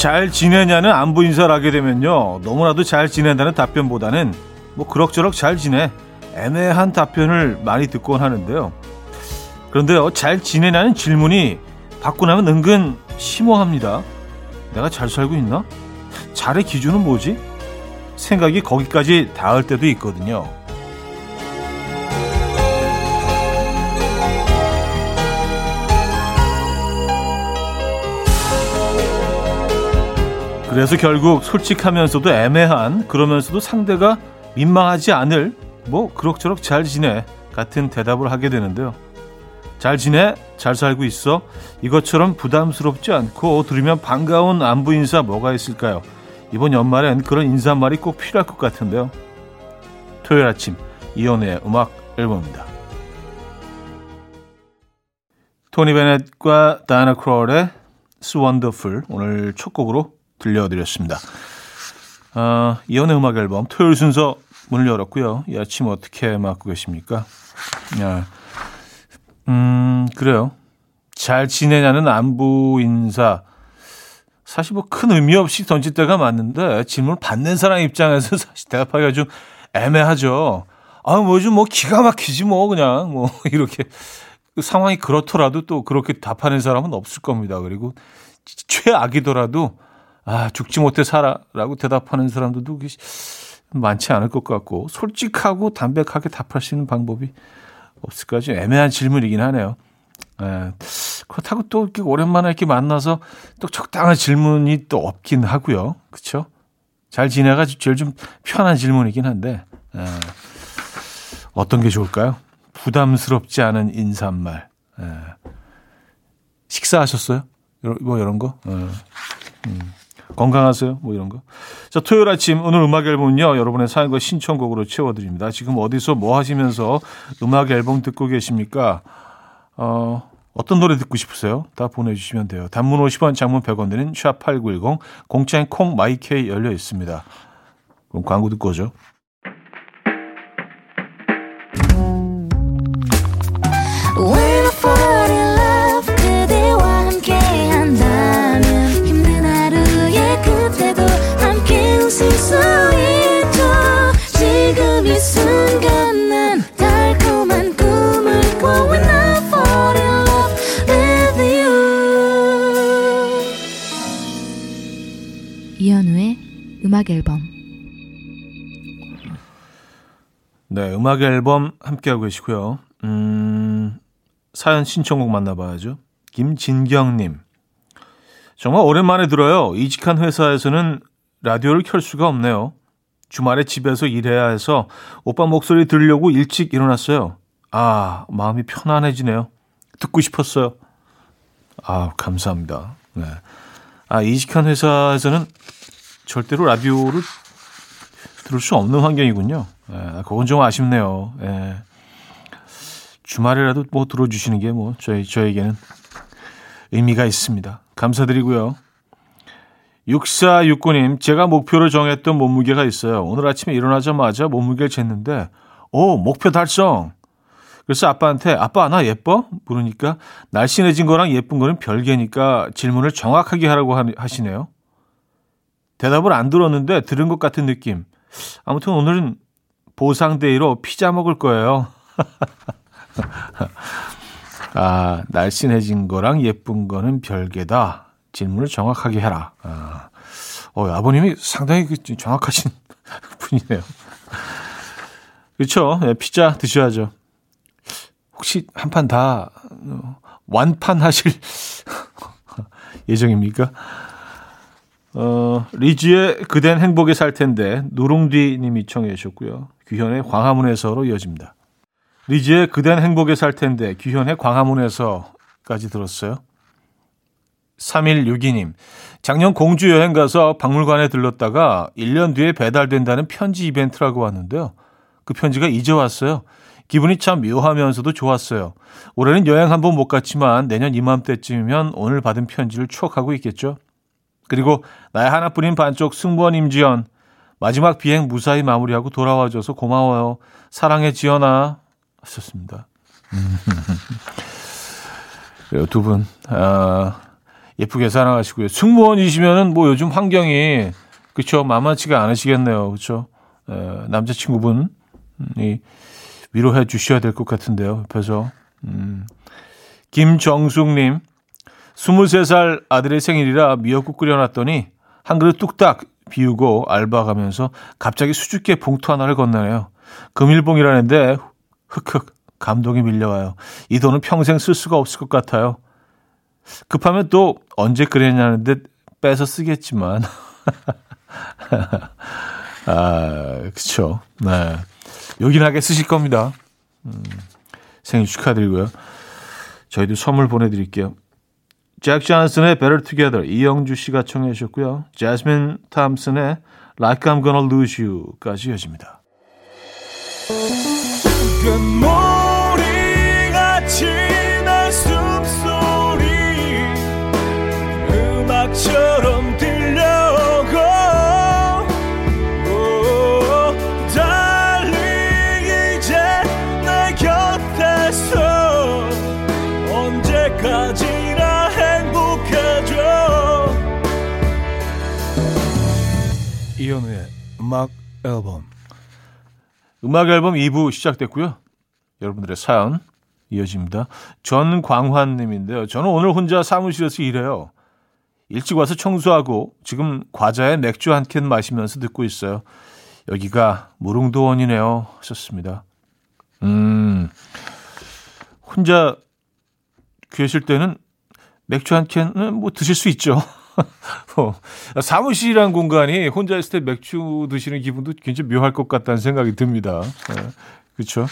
잘 지내냐는 안부 인사를 하게 되면요. 너무나도 잘 지낸다는 답변보다는 뭐 그럭저럭 잘 지내. 애매한 답변을 많이 듣곤 하는데요. 그런데요, 잘 지내냐는 질문이 받고 나면 은근 심오합니다. 내가 잘 살고 있나? 잘의 기준은 뭐지? 생각이 거기까지 닿을 때도 있거든요. 그래서 결국 솔직하면서도 애매한 그러면서도 상대가 민망하지 않을 뭐 그럭저럭 잘 지내 같은 대답을 하게 되는데요. 잘 지내? 잘 살고 있어? 이것처럼 부담스럽지 않고 들으면 반가운 안부 인사 뭐가 있을까요? 이번 연말엔 그런 인사말이 꼭 필요할 것 같은데요. 토요일 아침 이연우의 음악 앨범입니다. 토니 베넷과 다이나 크롤의 It's Wonderful 오늘 첫 곡으로 들려드렸습니다. 어, 이연의 음악 앨범 토요일 순서 문을 열었고요. 이 아침 어떻게 맞고 계십니까? 야, 음, 그래요. 잘 지내냐는 안부 인사. 사실 뭐 큰 의미 없이 던질 때가 맞는데 질문을 받는 사람 입장에서 사실 대답하기가 좀 애매하죠. 아, 뭐좀 뭐 기가 막히지 뭐 그냥 뭐 이렇게 그 상황이 그렇더라도 또 그렇게 답하는 사람은 없을 겁니다. 그리고 최악이더라도 아, 죽지 못해 살아라고 대답하는 사람들도 많지 않을 것 같고 솔직하고 담백하게 답할 수 있는 방법이 없을까 좀 애매한 질문이긴 하네요. 예, 그렇다고 또 이렇게 오랜만에 이렇게 만나서 또 적당한 질문이 또 없긴 하고요. 그렇죠? 잘 지내가지고 제일 좀 편한 질문이긴 한데 예, 어떤 게 좋을까요? 부담스럽지 않은 인사말. 예. 식사하셨어요? 뭐 이런 거? 예. 음. 건강하세요. 뭐 이런 거. 자, 토요일 아침 오늘 음악 앨범은요. 여러분의 사연과 신청곡으로 채워드립니다. 지금 어디서 뭐 하시면서 음악 앨범 듣고 계십니까? 어, 어떤 노래 듣고 싶으세요? 다 보내주시면 돼요. 단문 50원, 장문 100원 드는 샵8910, 공짜인 콩 마이케이 열려 있습니다. 그럼 광고 듣고 오죠. 음악 앨범 네, 음악 앨범 함께하고 계시고요. 음, 사연 신청곡 만나봐야죠. 김진경님. 정말 오랜만에 들어요. 이직한 회사에서는 라디오를 켤 수가 없네요. 주말에 집에서 일해야 해서 오빠 목소리 들으려고 일찍 일어났어요. 아, 마음이 편안해지네요. 듣고 싶었어요. 아, 감사합니다. 네. 아, 이직한 회사에서는 절대로 라디오를 들을 수 없는 환경이군요. 예, 그건 좀 아쉽네요. 예. 주말이라도 뭐 들어주시는 게 뭐 저희 저에게는 의미가 있습니다. 감사드리고요. 6469님, 제가 목표를 정했던 몸무게가 있어요. 오늘 아침에 일어나자마자 몸무게를 쟀는데, 오, 목표 달성! 그래서 아빠한테, 아빠, 나 예뻐? 물으니까, 날씬해진 거랑 예쁜 거는 별개니까 질문을 정확하게 하라고 하시네요. 대답을 안 들었는데 들은 것 같은 느낌. 아무튼 오늘은 보상데이로 피자 먹을 거예요. 아, 날씬해진 거랑 예쁜 거는 별개다. 질문을 정확하게 해라. 아, 어, 아버님이 상당히 그 정확하신 분이네요. 그렇죠. 네, 피자 드셔야죠. 혹시 한 판 다 완판 하실 예정입니까? 어, 리즈의 그댄 행복에 살 텐데 누룽디 님이 청해 주셨고요. 규현의 광화문에서로 이어집니다. 리즈의 그댄 행복에 살 텐데 규현의 광화문에서까지 들었어요. 3162님, 작년 공주 여행 가서 박물관에 들렀다가 1년 뒤에 배달된다는 편지 이벤트라고 왔는데요. 그 편지가 이제 왔어요. 기분이 참 묘하면서도 좋았어요. 올해는 여행 한 번 못 갔지만 내년 이맘때쯤이면 오늘 받은 편지를 추억하고 있겠죠. 그리고 나의 하나뿐인 반쪽 승무원 임지연. 마지막 비행 무사히 마무리하고 돌아와줘서 고마워요. 사랑해 지연아. 하셨습니다. 두 분. 아, 예쁘게 살아가시고요. 승무원이시면은 뭐 요즘 환경이 그쵸 만만치가 않으시겠네요. 그쵸 에, 남자친구분이 위로해 주셔야 될 것 같은데요. 옆에서 음. 김정숙님 23살 아들의 생일이라 미역국 끓여놨더니 한 그릇 뚝딱 비우고 알바 가면서 갑자기 수줍게 봉투 하나를 건네네요. 금일봉이라는데 흑흑 감동이 밀려와요. 이 돈은 평생 쓸 수가 없을 것 같아요. 급하면 또 언제 그랬냐는 듯 빼서 쓰겠지만. 아, 그쵸. 네. 요긴하게 쓰실 겁니다. 음, 생일 축하드리고요. 저희도 선물 보내드릴게요. 잭 존슨의 Better Together 이영주 씨가 청해 주셨고요. 제스민 탐슨의 Like I'm Gonna Lose You까지 이어집니다. 이현우의 음악 앨범 음악 앨범 2부 시작됐고요. 여러분들의 사연 이어집니다. 전광환 님인데요. 저는 오늘 혼자 사무실에서 일해요. 일찍 와서 청소하고 지금 과자에 맥주 한 캔 마시면서 듣고 있어요. 여기가 무릉도원이네요. 하셨습니다. 음, 혼자 계실 때는 맥주 한 캔은 뭐 드실 수 있죠. 어, 사무실이란 공간이 혼자 있을 때 맥주 드시는 기분도 굉장히 묘할 것 같다는 생각이 듭니다. 네, 그렇죠.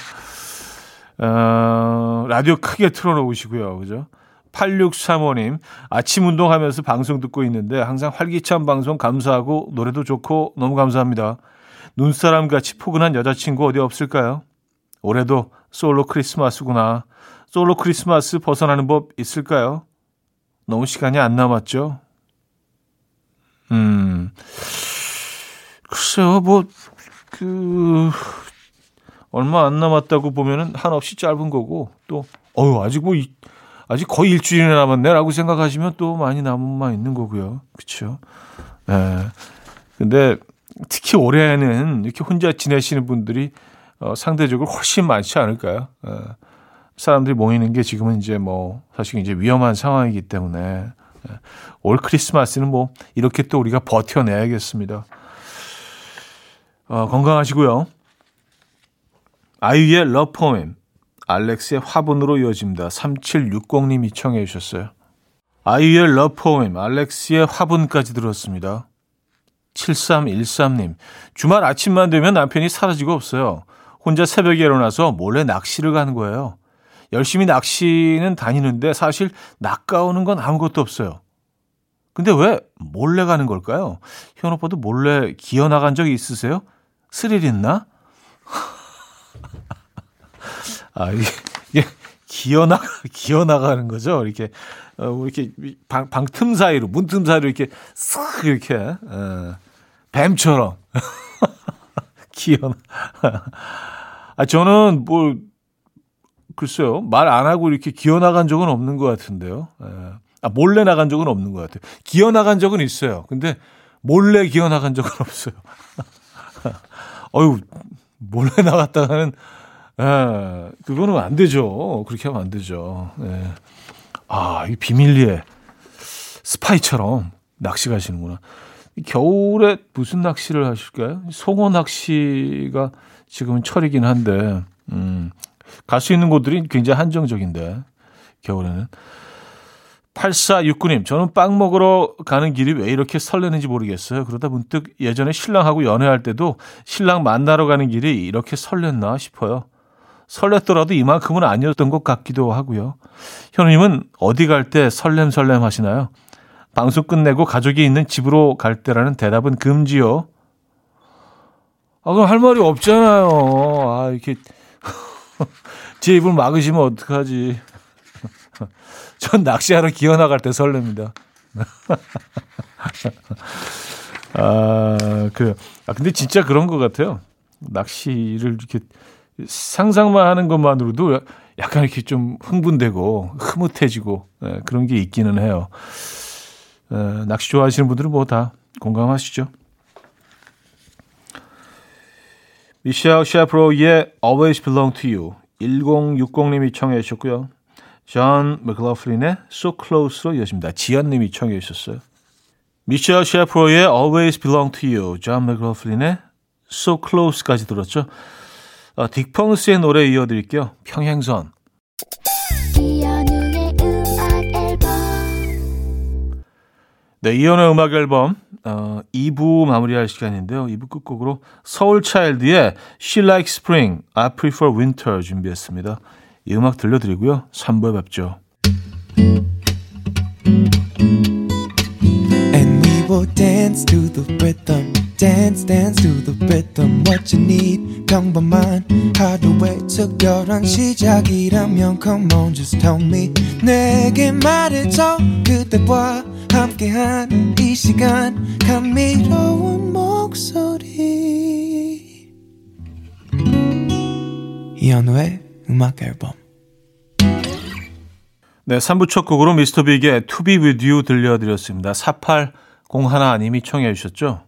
어, 라디오 크게 틀어놓으시고요. 그죠? 8635님, 아침 운동하면서 방송 듣고 있는데 항상 활기찬 방송 감사하고 노래도 좋고 너무 감사합니다. 눈사람 같이 포근한 여자친구 어디 없을까요? 올해도 솔로 크리스마스구나. 솔로 크리스마스 벗어나는 법 있을까요? 너무 시간이 안 남았죠? 음, 글쎄요, 뭐, 그, 얼마 안 남았다고 보면은 한없이 짧은 거고, 또, 어유 아직 뭐, 아직 거의 일주일이나 남았네 라고 생각하시면 또 많이 남은 만 있는 거고요. 그쵸. 예. 근데 특히 올해는 이렇게 혼자 지내시는 분들이 어, 상대적으로 훨씬 많지 않을까요? 예. 사람들이 모이는 게 지금은 이제 뭐 사실 이제 위험한 상황이기 때문에 올 크리스마스는 뭐 이렇게 또 우리가 버텨내야겠습니다. 어, 건강하시고요. 아이유의 Love Poem, 알렉스의 화분으로 이어집니다. 3760님이 청해 주셨어요. 아이유의 Love Poem, 알렉스의 화분까지 들었습니다. 7313님, 주말 아침만 되면 남편이 사라지고 없어요. 혼자 새벽에 일어나서 몰래 낚시를 가는 거예요. 열심히 낚시는 다니는데 사실 낚아오는 건 아무것도 없어요. 근데 왜 몰래 가는 걸까요? 현 오빠도 몰래 기어 나간 적이 있으세요? 스릴 있나? 아, 이게 기어 나가 기어 나가는 거죠. 이렇게 어, 뭐 이렇게 방, 방 틈 사이로 문틈 사이로 이렇게 싹 이렇게 어, 뱀처럼 기어. 아 저는 뭐 글쎄요. 말 안 하고 이렇게 기어 나간 적은 없는 것 같은데요. 예. 아, 몰래 나간 적은 없는 것 같아요. 기어 나간 적은 있어요. 근데 몰래 기어 나간 적은 없어요. 어유 몰래 나갔다가는, 예, 그거는 안 되죠. 그렇게 하면 안 되죠. 예. 아, 이 비밀리에 스파이처럼 낚시 가시는구나. 겨울에 무슨 낚시를 하실까요? 송어 낚시가 지금은 철이긴 한데, 음, 갈 수 있는 곳들이 굉장히 한정적인데 겨울에는 8469님, 저는 빵 먹으러 가는 길이 왜 이렇게 설레는지 모르겠어요. 그러다 문득 예전에 신랑하고 연애할 때도 신랑 만나러 가는 길이 이렇게 설렜나 싶어요. 설렜더라도 이만큼은 아니었던 것 같기도 하고요. 현우님은 어디 갈 때 설렘설렘 하시나요? 방송 끝내고 가족이 있는 집으로 갈 때라는 대답은 금지요. 아, 그럼 할 말이 없잖아요. 아, 이렇게 제 입을 막으시면 어떡하지. 전 낚시하러 기어 나갈 때 설렙니다. 아, 그, 아, 근데 진짜 그런 것 같아요. 낚시를 이렇게 상상만 하는 것만으로도 약간 이렇게 좀 흥분되고 흐뭇해지고 네, 그런 게 있기는 해요. 에, 낚시 좋아하시는 분들은 뭐 다 공감하시죠. 미셸 셰프로의 Always Belong to You 1060님이 청해 주셨고요. 존 맥클러플린의 So Close로 이어집니다. 지연님이 청해 주셨어요. 미셸 셰프로의 Always Belong to You, 존 맥클러플린의 So Close까지 들었죠. 어, 딕펑스의 노래 이어드릴게요. 평행선. 네, 이연의 음악 앨범 어, 2부 마무리할 시간인데요. 2부 끝곡으로 서울 차일드의 She Likes Spring, I Prefer Winter 준비했습니다. 이 음악 들려드리고요. 3부에 뵙죠. And we will dance to the rhythm. Dance dance to the rhythm what you need. 평범한 하루의 특별한 시작이라면 come on just tell me. 내게 말해줘. 그대와 함께한 이 시간 감미로운 목소리. 이현우의 음악 앨범. 네, 3부 첫 곡으로 미스터 빅의 To Be With You 들려드렸습니다. 4801님이 청해 주셨죠?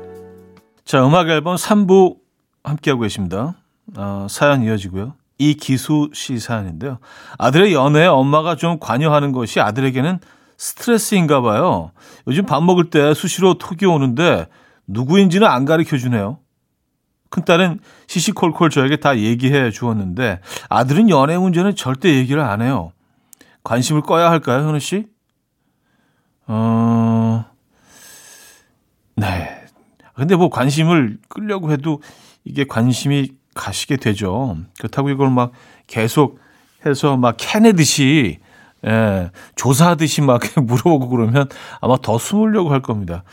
자, 음악 앨범 3부 함께하고 계십니다. 어, 사연 이어지고요. 이기수 씨 사연인데요. 아들의 연애에 엄마가 좀 관여하는 것이 아들에게는 스트레스인가 봐요. 요즘 밥 먹을 때 수시로 톡이 오는데 누구인지는 안 가르쳐 주네요. 큰딸은 시시콜콜 저에게 다 얘기해 주었는데 아들은 연애 문제는 절대 얘기를 안 해요. 관심을 꺼야 할까요, 현우 씨? 어, 네. 근데 뭐 관심을 끌려고 해도 이게 관심이 가시게 되죠. 그렇다고 이걸 막 계속 해서 막 캐내듯이, 예, 조사하듯이 막 물어보고 그러면 아마 더 숨으려고 할 겁니다.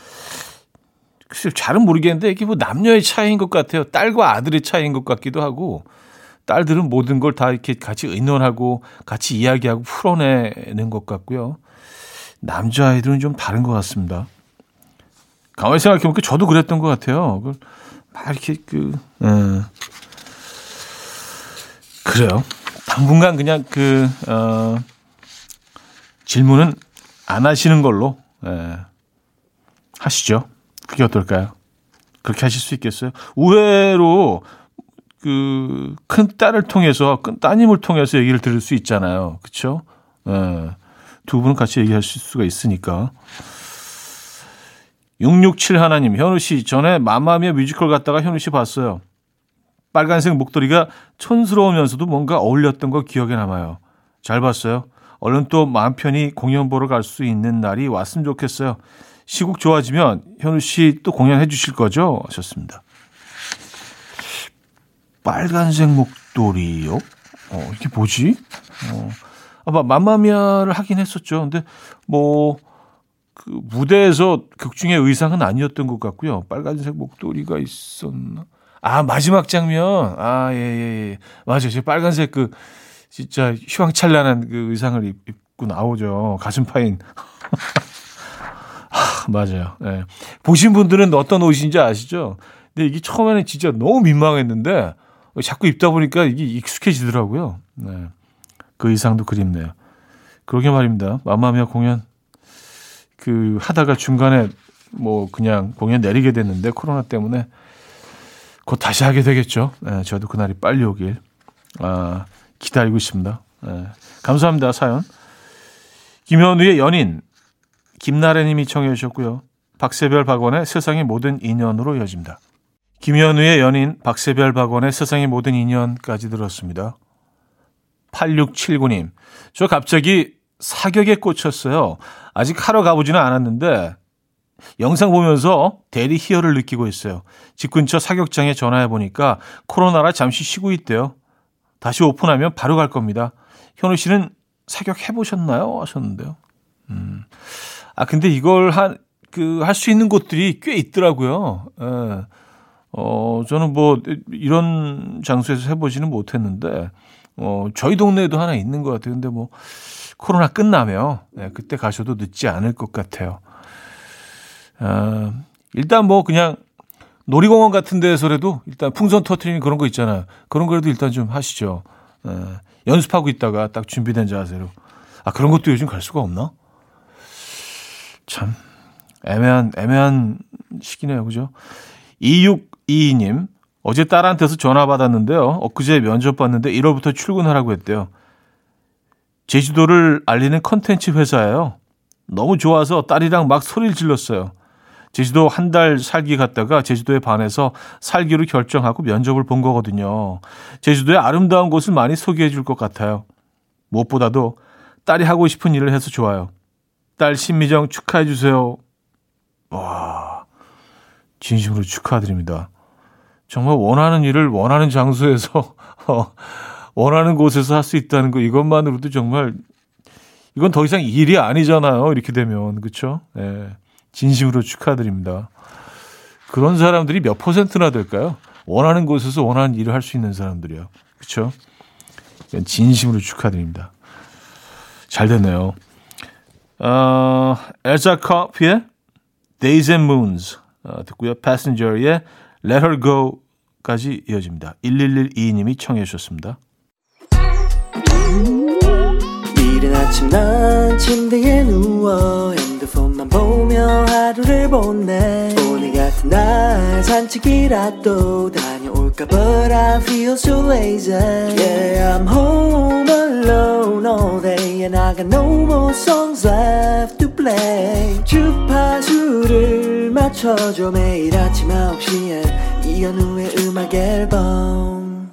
글쎄, 잘은 모르겠는데 이게 뭐 남녀의 차이인 것 같아요. 딸과 아들의 차이인 것 같기도 하고, 딸들은 모든 걸 다 이렇게 같이 의논하고 같이 이야기하고 풀어내는 것 같고요. 남자아이들은 좀 다른 것 같습니다. 가만히 생각해보니까 저도 그랬던 것 같아요. 막 이렇게 그, 에. 예. 그래요. 당분간 그냥 그, 어, 질문은 안 하시는 걸로, 에. 예. 하시죠. 그게 어떨까요? 그렇게 하실 수 있겠어요? 우회로 그 큰 딸을 통해서 큰 따님을 통해서 얘기를 들을 수 있잖아요. 그렇죠? 예. 두 분은 같이 얘기하실 수가 있으니까. 667 하나님, 현우 씨, 전에 마마미아 뮤지컬 갔다가 현우 씨 봤어요. 빨간색 목도리가 촌스러우면서도 뭔가 어울렸던 거 기억에 남아요. 잘 봤어요. 얼른 또 마음 편히 공연 보러 갈 수 있는 날이 왔으면 좋겠어요. 시국 좋아지면 현우 씨 또 공연해 주실 거죠? 하셨습니다. 빨간색 목도리요? 어, 이게 뭐지? 어, 아마 맘마미아를 하긴 했었죠. 근데 뭐, 그 무대에서 극중의 의상은 아니었던 것 같고요. 빨간색 목도리가 있었나? 아, 마지막 장면. 아, 예, 예, 예. 맞아요. 제 빨간색 그, 진짜 휘황찬란한 그 의상을 입, 자꾸 나오죠. 가슴 파인. 하, 맞아요. 네. 보신 분들은 어떤 옷인지 아시죠? 근데 이게 처음에는 진짜 너무 민망했는데 자꾸 입다 보니까 이게 익숙해지더라고요. 네. 그 이상도 그립네요. 그러게 말입니다. 마마미아 공연 그 하다가 중간에 뭐 그냥 공연 내리게 됐는데 코로나 때문에 곧 다시 하게 되겠죠. 네, 저도 그날이 빨리 오길 아, 기다리고 있습니다. 네, 감사합니다 사연. 김현우의 연인 김나래님이 청해 주셨고요. 박세별 박원의 세상의 모든 인연으로 이어집니다. 김현우의 연인 박세별 박원의 세상의 모든 인연까지 들었습니다. 8679님, 저 갑자기 사격에 꽂혔어요. 아직 하러 가보지는 않았는데 영상 보면서 대리 희열을 느끼고 있어요. 집 근처 사격장에 전화해 보니까 코로나라 잠시 쉬고 있대요. 다시 오픈하면 바로 갈 겁니다. 현우 씨는 사격 해보셨나요? 하셨는데요. 음. 아, 근데 이걸 한, 그, 할 수 있는 곳들이 꽤 있더라고요. 예. 어, 저는 뭐, 이런 장소에서 해보지는 못했는데, 어, 저희 동네에도 하나 있는 것 같아요. 근데 뭐, 코로나 끝나면, 네, 그때 가셔도 늦지 않을 것 같아요. 어, 일단 뭐, 그냥, 놀이공원 같은 데서라도 일단 풍선 터트리는 그런 거 있잖아요. 그런 거라도 일단 좀 하시죠. 예, 연습하고 있다가 딱 준비된 자세로. 아, 그런 것도 요즘 갈 수가 없나? 참, 애매한, 애매한 시기네요. 그죠? 2622님, 어제 딸한테서 전화 받았는데요. 엊그제 면접 봤는데 1월부터 출근하라고 했대요. 제주도를 알리는 컨텐츠 회사예요. 너무 좋아서 딸이랑 막 소리를 질렀어요. 제주도 한 달 살기 갔다가 제주도에 반해서 살기로 결정하고 면접을 본 거거든요. 제주도의 아름다운 곳을 많이 소개해 줄 것 같아요. 무엇보다도 딸이 하고 싶은 일을 해서 좋아요. 딸 신미정 축하해 주세요. 와, 진심으로 축하드립니다. 정말 원하는 일을 원하는 장소에서 어, 원하는 곳에서 할 수 있다는 거 이것만으로도 정말 이건 더 이상 일이 아니잖아요. 이렇게 되면 그렇죠? 네. 진심으로 축하드립니다. 그런 사람들이 몇 퍼센트나 될까요? 원하는 곳에서 원하는 일을 할 수 있는 사람들이요. 그렇죠? 진심으로 축하드립니다. 잘 됐네요. 어, 엘자 커피의 Days and Moons 어, 듣고요. Passenger의 Let Her Go까지 이어집니다. 1112님이 청해 주셨습니다. 이른 아침 난 침대에 누워 핸드폰만 보며 하루를 보내 오늘 같은 날 산책이라도 다녀올까 But I feel so lazy Yeah I'm home alone all day And I got no more songs left play 주파수를 맞춰줘 매일 아침 9시에 이현우의 음악 앨범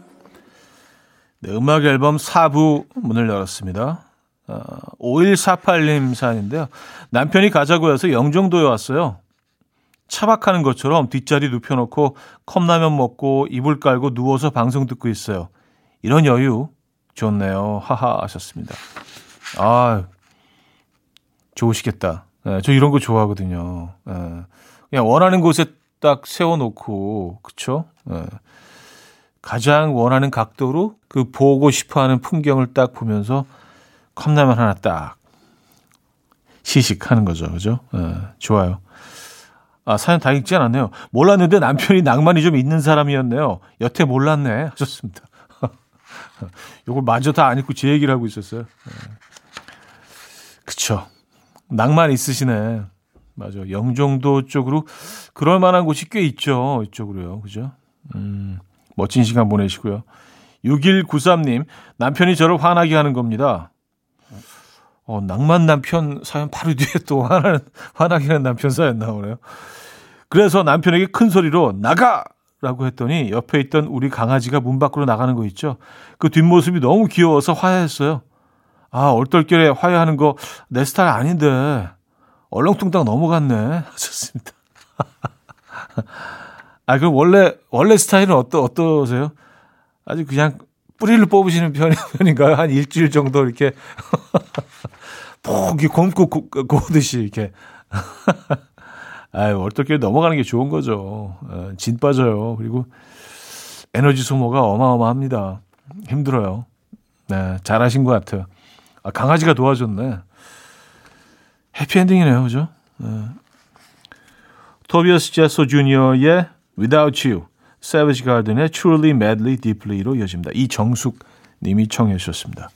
네, 음악 앨범 4부 문을 열었습니다. 어, 5148님 사연인데요. 남편이 가자고 해서 영종도에 왔어요. 차박하는 것처럼 뒷자리 눕혀놓고 컵라면 먹고 이불 깔고 누워서 방송 듣고 있어요. 이런 여유 좋네요. 하하 하셨습니다. 아 좋으시겠다. 네, 저 이런 거 좋아하거든요. 네, 그냥 원하는 곳에 딱 세워놓고 그쵸? 네, 가장 원하는 각도로 그 보고 싶어 하는 풍경을 딱 보면서 컵라면 하나 딱 시식하는 거죠. 그죠? 네, 좋아요. 아, 사연 다 읽지 않았네요. 몰랐는데 남편이 낭만이 좀 있는 사람이었네요. 여태 몰랐네. 하셨습니다. 요걸 마저 다 안 읽고 제 얘기를 하고 있었어요. 네. 그쵸. 낭만 있으시네. 맞아. 영종도 쪽으로 그럴 만한 곳이 꽤 있죠. 이쪽으로요. 그죠? 음, 멋진 시간 보내시고요. 6193님, 남편이 저를 화나게 하는 겁니다. 어, 낭만 남편 사연 바로 뒤에 또 화나는, 화나게 하는 남편 사연 나오네요. 그래서 남편에게 큰 소리로 나가! 라고 했더니 옆에 있던 우리 강아지가 문 밖으로 나가는 거 있죠. 그 뒷모습이 너무 귀여워서 화해했어요. 아, 얼떨결에 화해하는 거 내 스타일 아닌데 얼렁뚱땅 넘어갔네. 하셨습니다. 아, 그럼 원래, 원래 스타일은 어떠, 어떠세요? 아주 그냥 뿌리를 뽑으시는 편, 편인가요? 한 일주일 정도 이렇게. 푹, 곰고 고듯이 이렇게. 아유, 얼떨결에 넘어가는 게 좋은 거죠. 어, 진 빠져요. 그리고 에너지 소모가 어마어마합니다. 힘들어요. 네, 잘하신 것 같아요. 아, 강아지가 도와줬네. 해피엔딩이네요, 그죠? 네. 토비어스 제소 주니어의 Without You, 세비지 가든의 Truly Madly Deeply로 이어집니다. 이정숙 님이 청해 주셨습니다.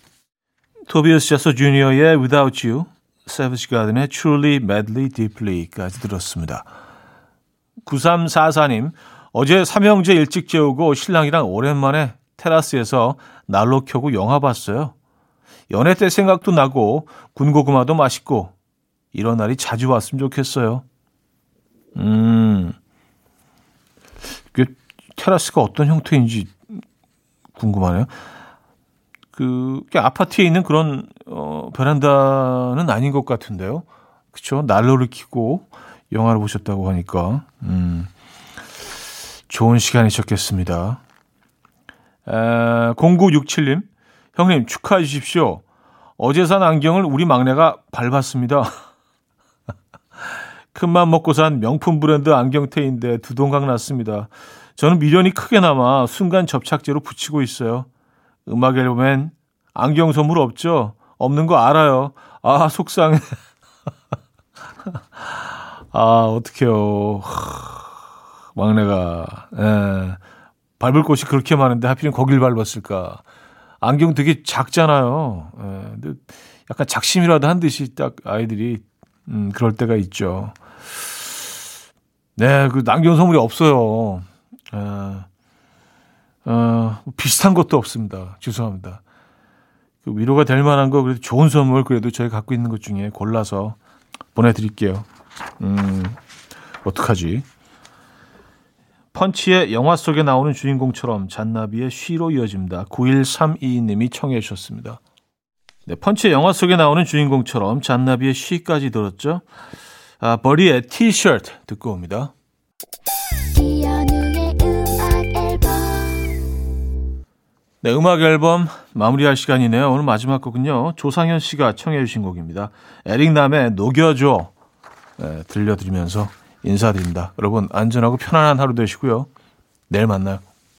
토비어스 제소 주니어의 Without You, 세비지 가든의 Truly Madly Deeply까지 들었습니다. 9344님, 어제 삼형제 일찍 재우고 신랑이랑 오랜만에 테라스에서 난로 켜고 영화 봤어요. 연애 때 생각도 나고 군고구마도 맛있고 이런 날이 자주 왔으면 좋겠어요. 음, 그 테라스가 어떤 형태인지 궁금하네요. 그 아파트에 있는 그런 어, 베란다는 아닌 것 같은데요. 그렇죠? 난로를 켜고 영화를 보셨다고 하니까 음, 좋은 시간이셨겠습니다. 에, 0967님, 형님 축하해 주십시오. 어제 산 안경을 우리 막내가 밟았습니다. 큰맘 먹고 산 명품 브랜드 안경테인데 두 동강 났습니다. 저는 미련이 크게 남아 순간 접착제로 붙이고 있어요. 음악 앨범엔 안경 선물 없죠? 없는 거 알아요. 아, 속상해. 아, 어떡해요. 막내가, 예. 밟을 곳이 그렇게 많은데 하필이면 거길 밟았을까. 안경 되게 작잖아요. 예. 약간 작심이라도 한 듯이 딱 아이들이, 음, 그럴 때가 있죠. 네, 그 안경 선물이 없어요. 예. 어, 비슷한 것도 없습니다. 죄송합니다. 그 위로가 될 만한 거 그래도 좋은 선물 그래도 저희 갖고 있는 것 중에 골라서 보내드릴게요. 음, 어떡하지? 펀치의 영화 속에 나오는 주인공처럼 잔나비의 쉬로 이어집니다. 9132님이 청해 주셨습니다. 네, 펀치의 영화 속에 나오는 주인공처럼 잔나비의 쉬까지 들었죠. 아, 버리의 티셔츠 듣고 옵니다. 네, 음악 앨범 마무리할 시간이네요. 오늘 마지막 곡은요. 조상현 씨가 청해 주신 곡입니다. 에릭남의 녹여줘 네, 들려드리면서 인사드립니다. 여러분 안전하고 편안한 하루 되시고요. 내일 만나요.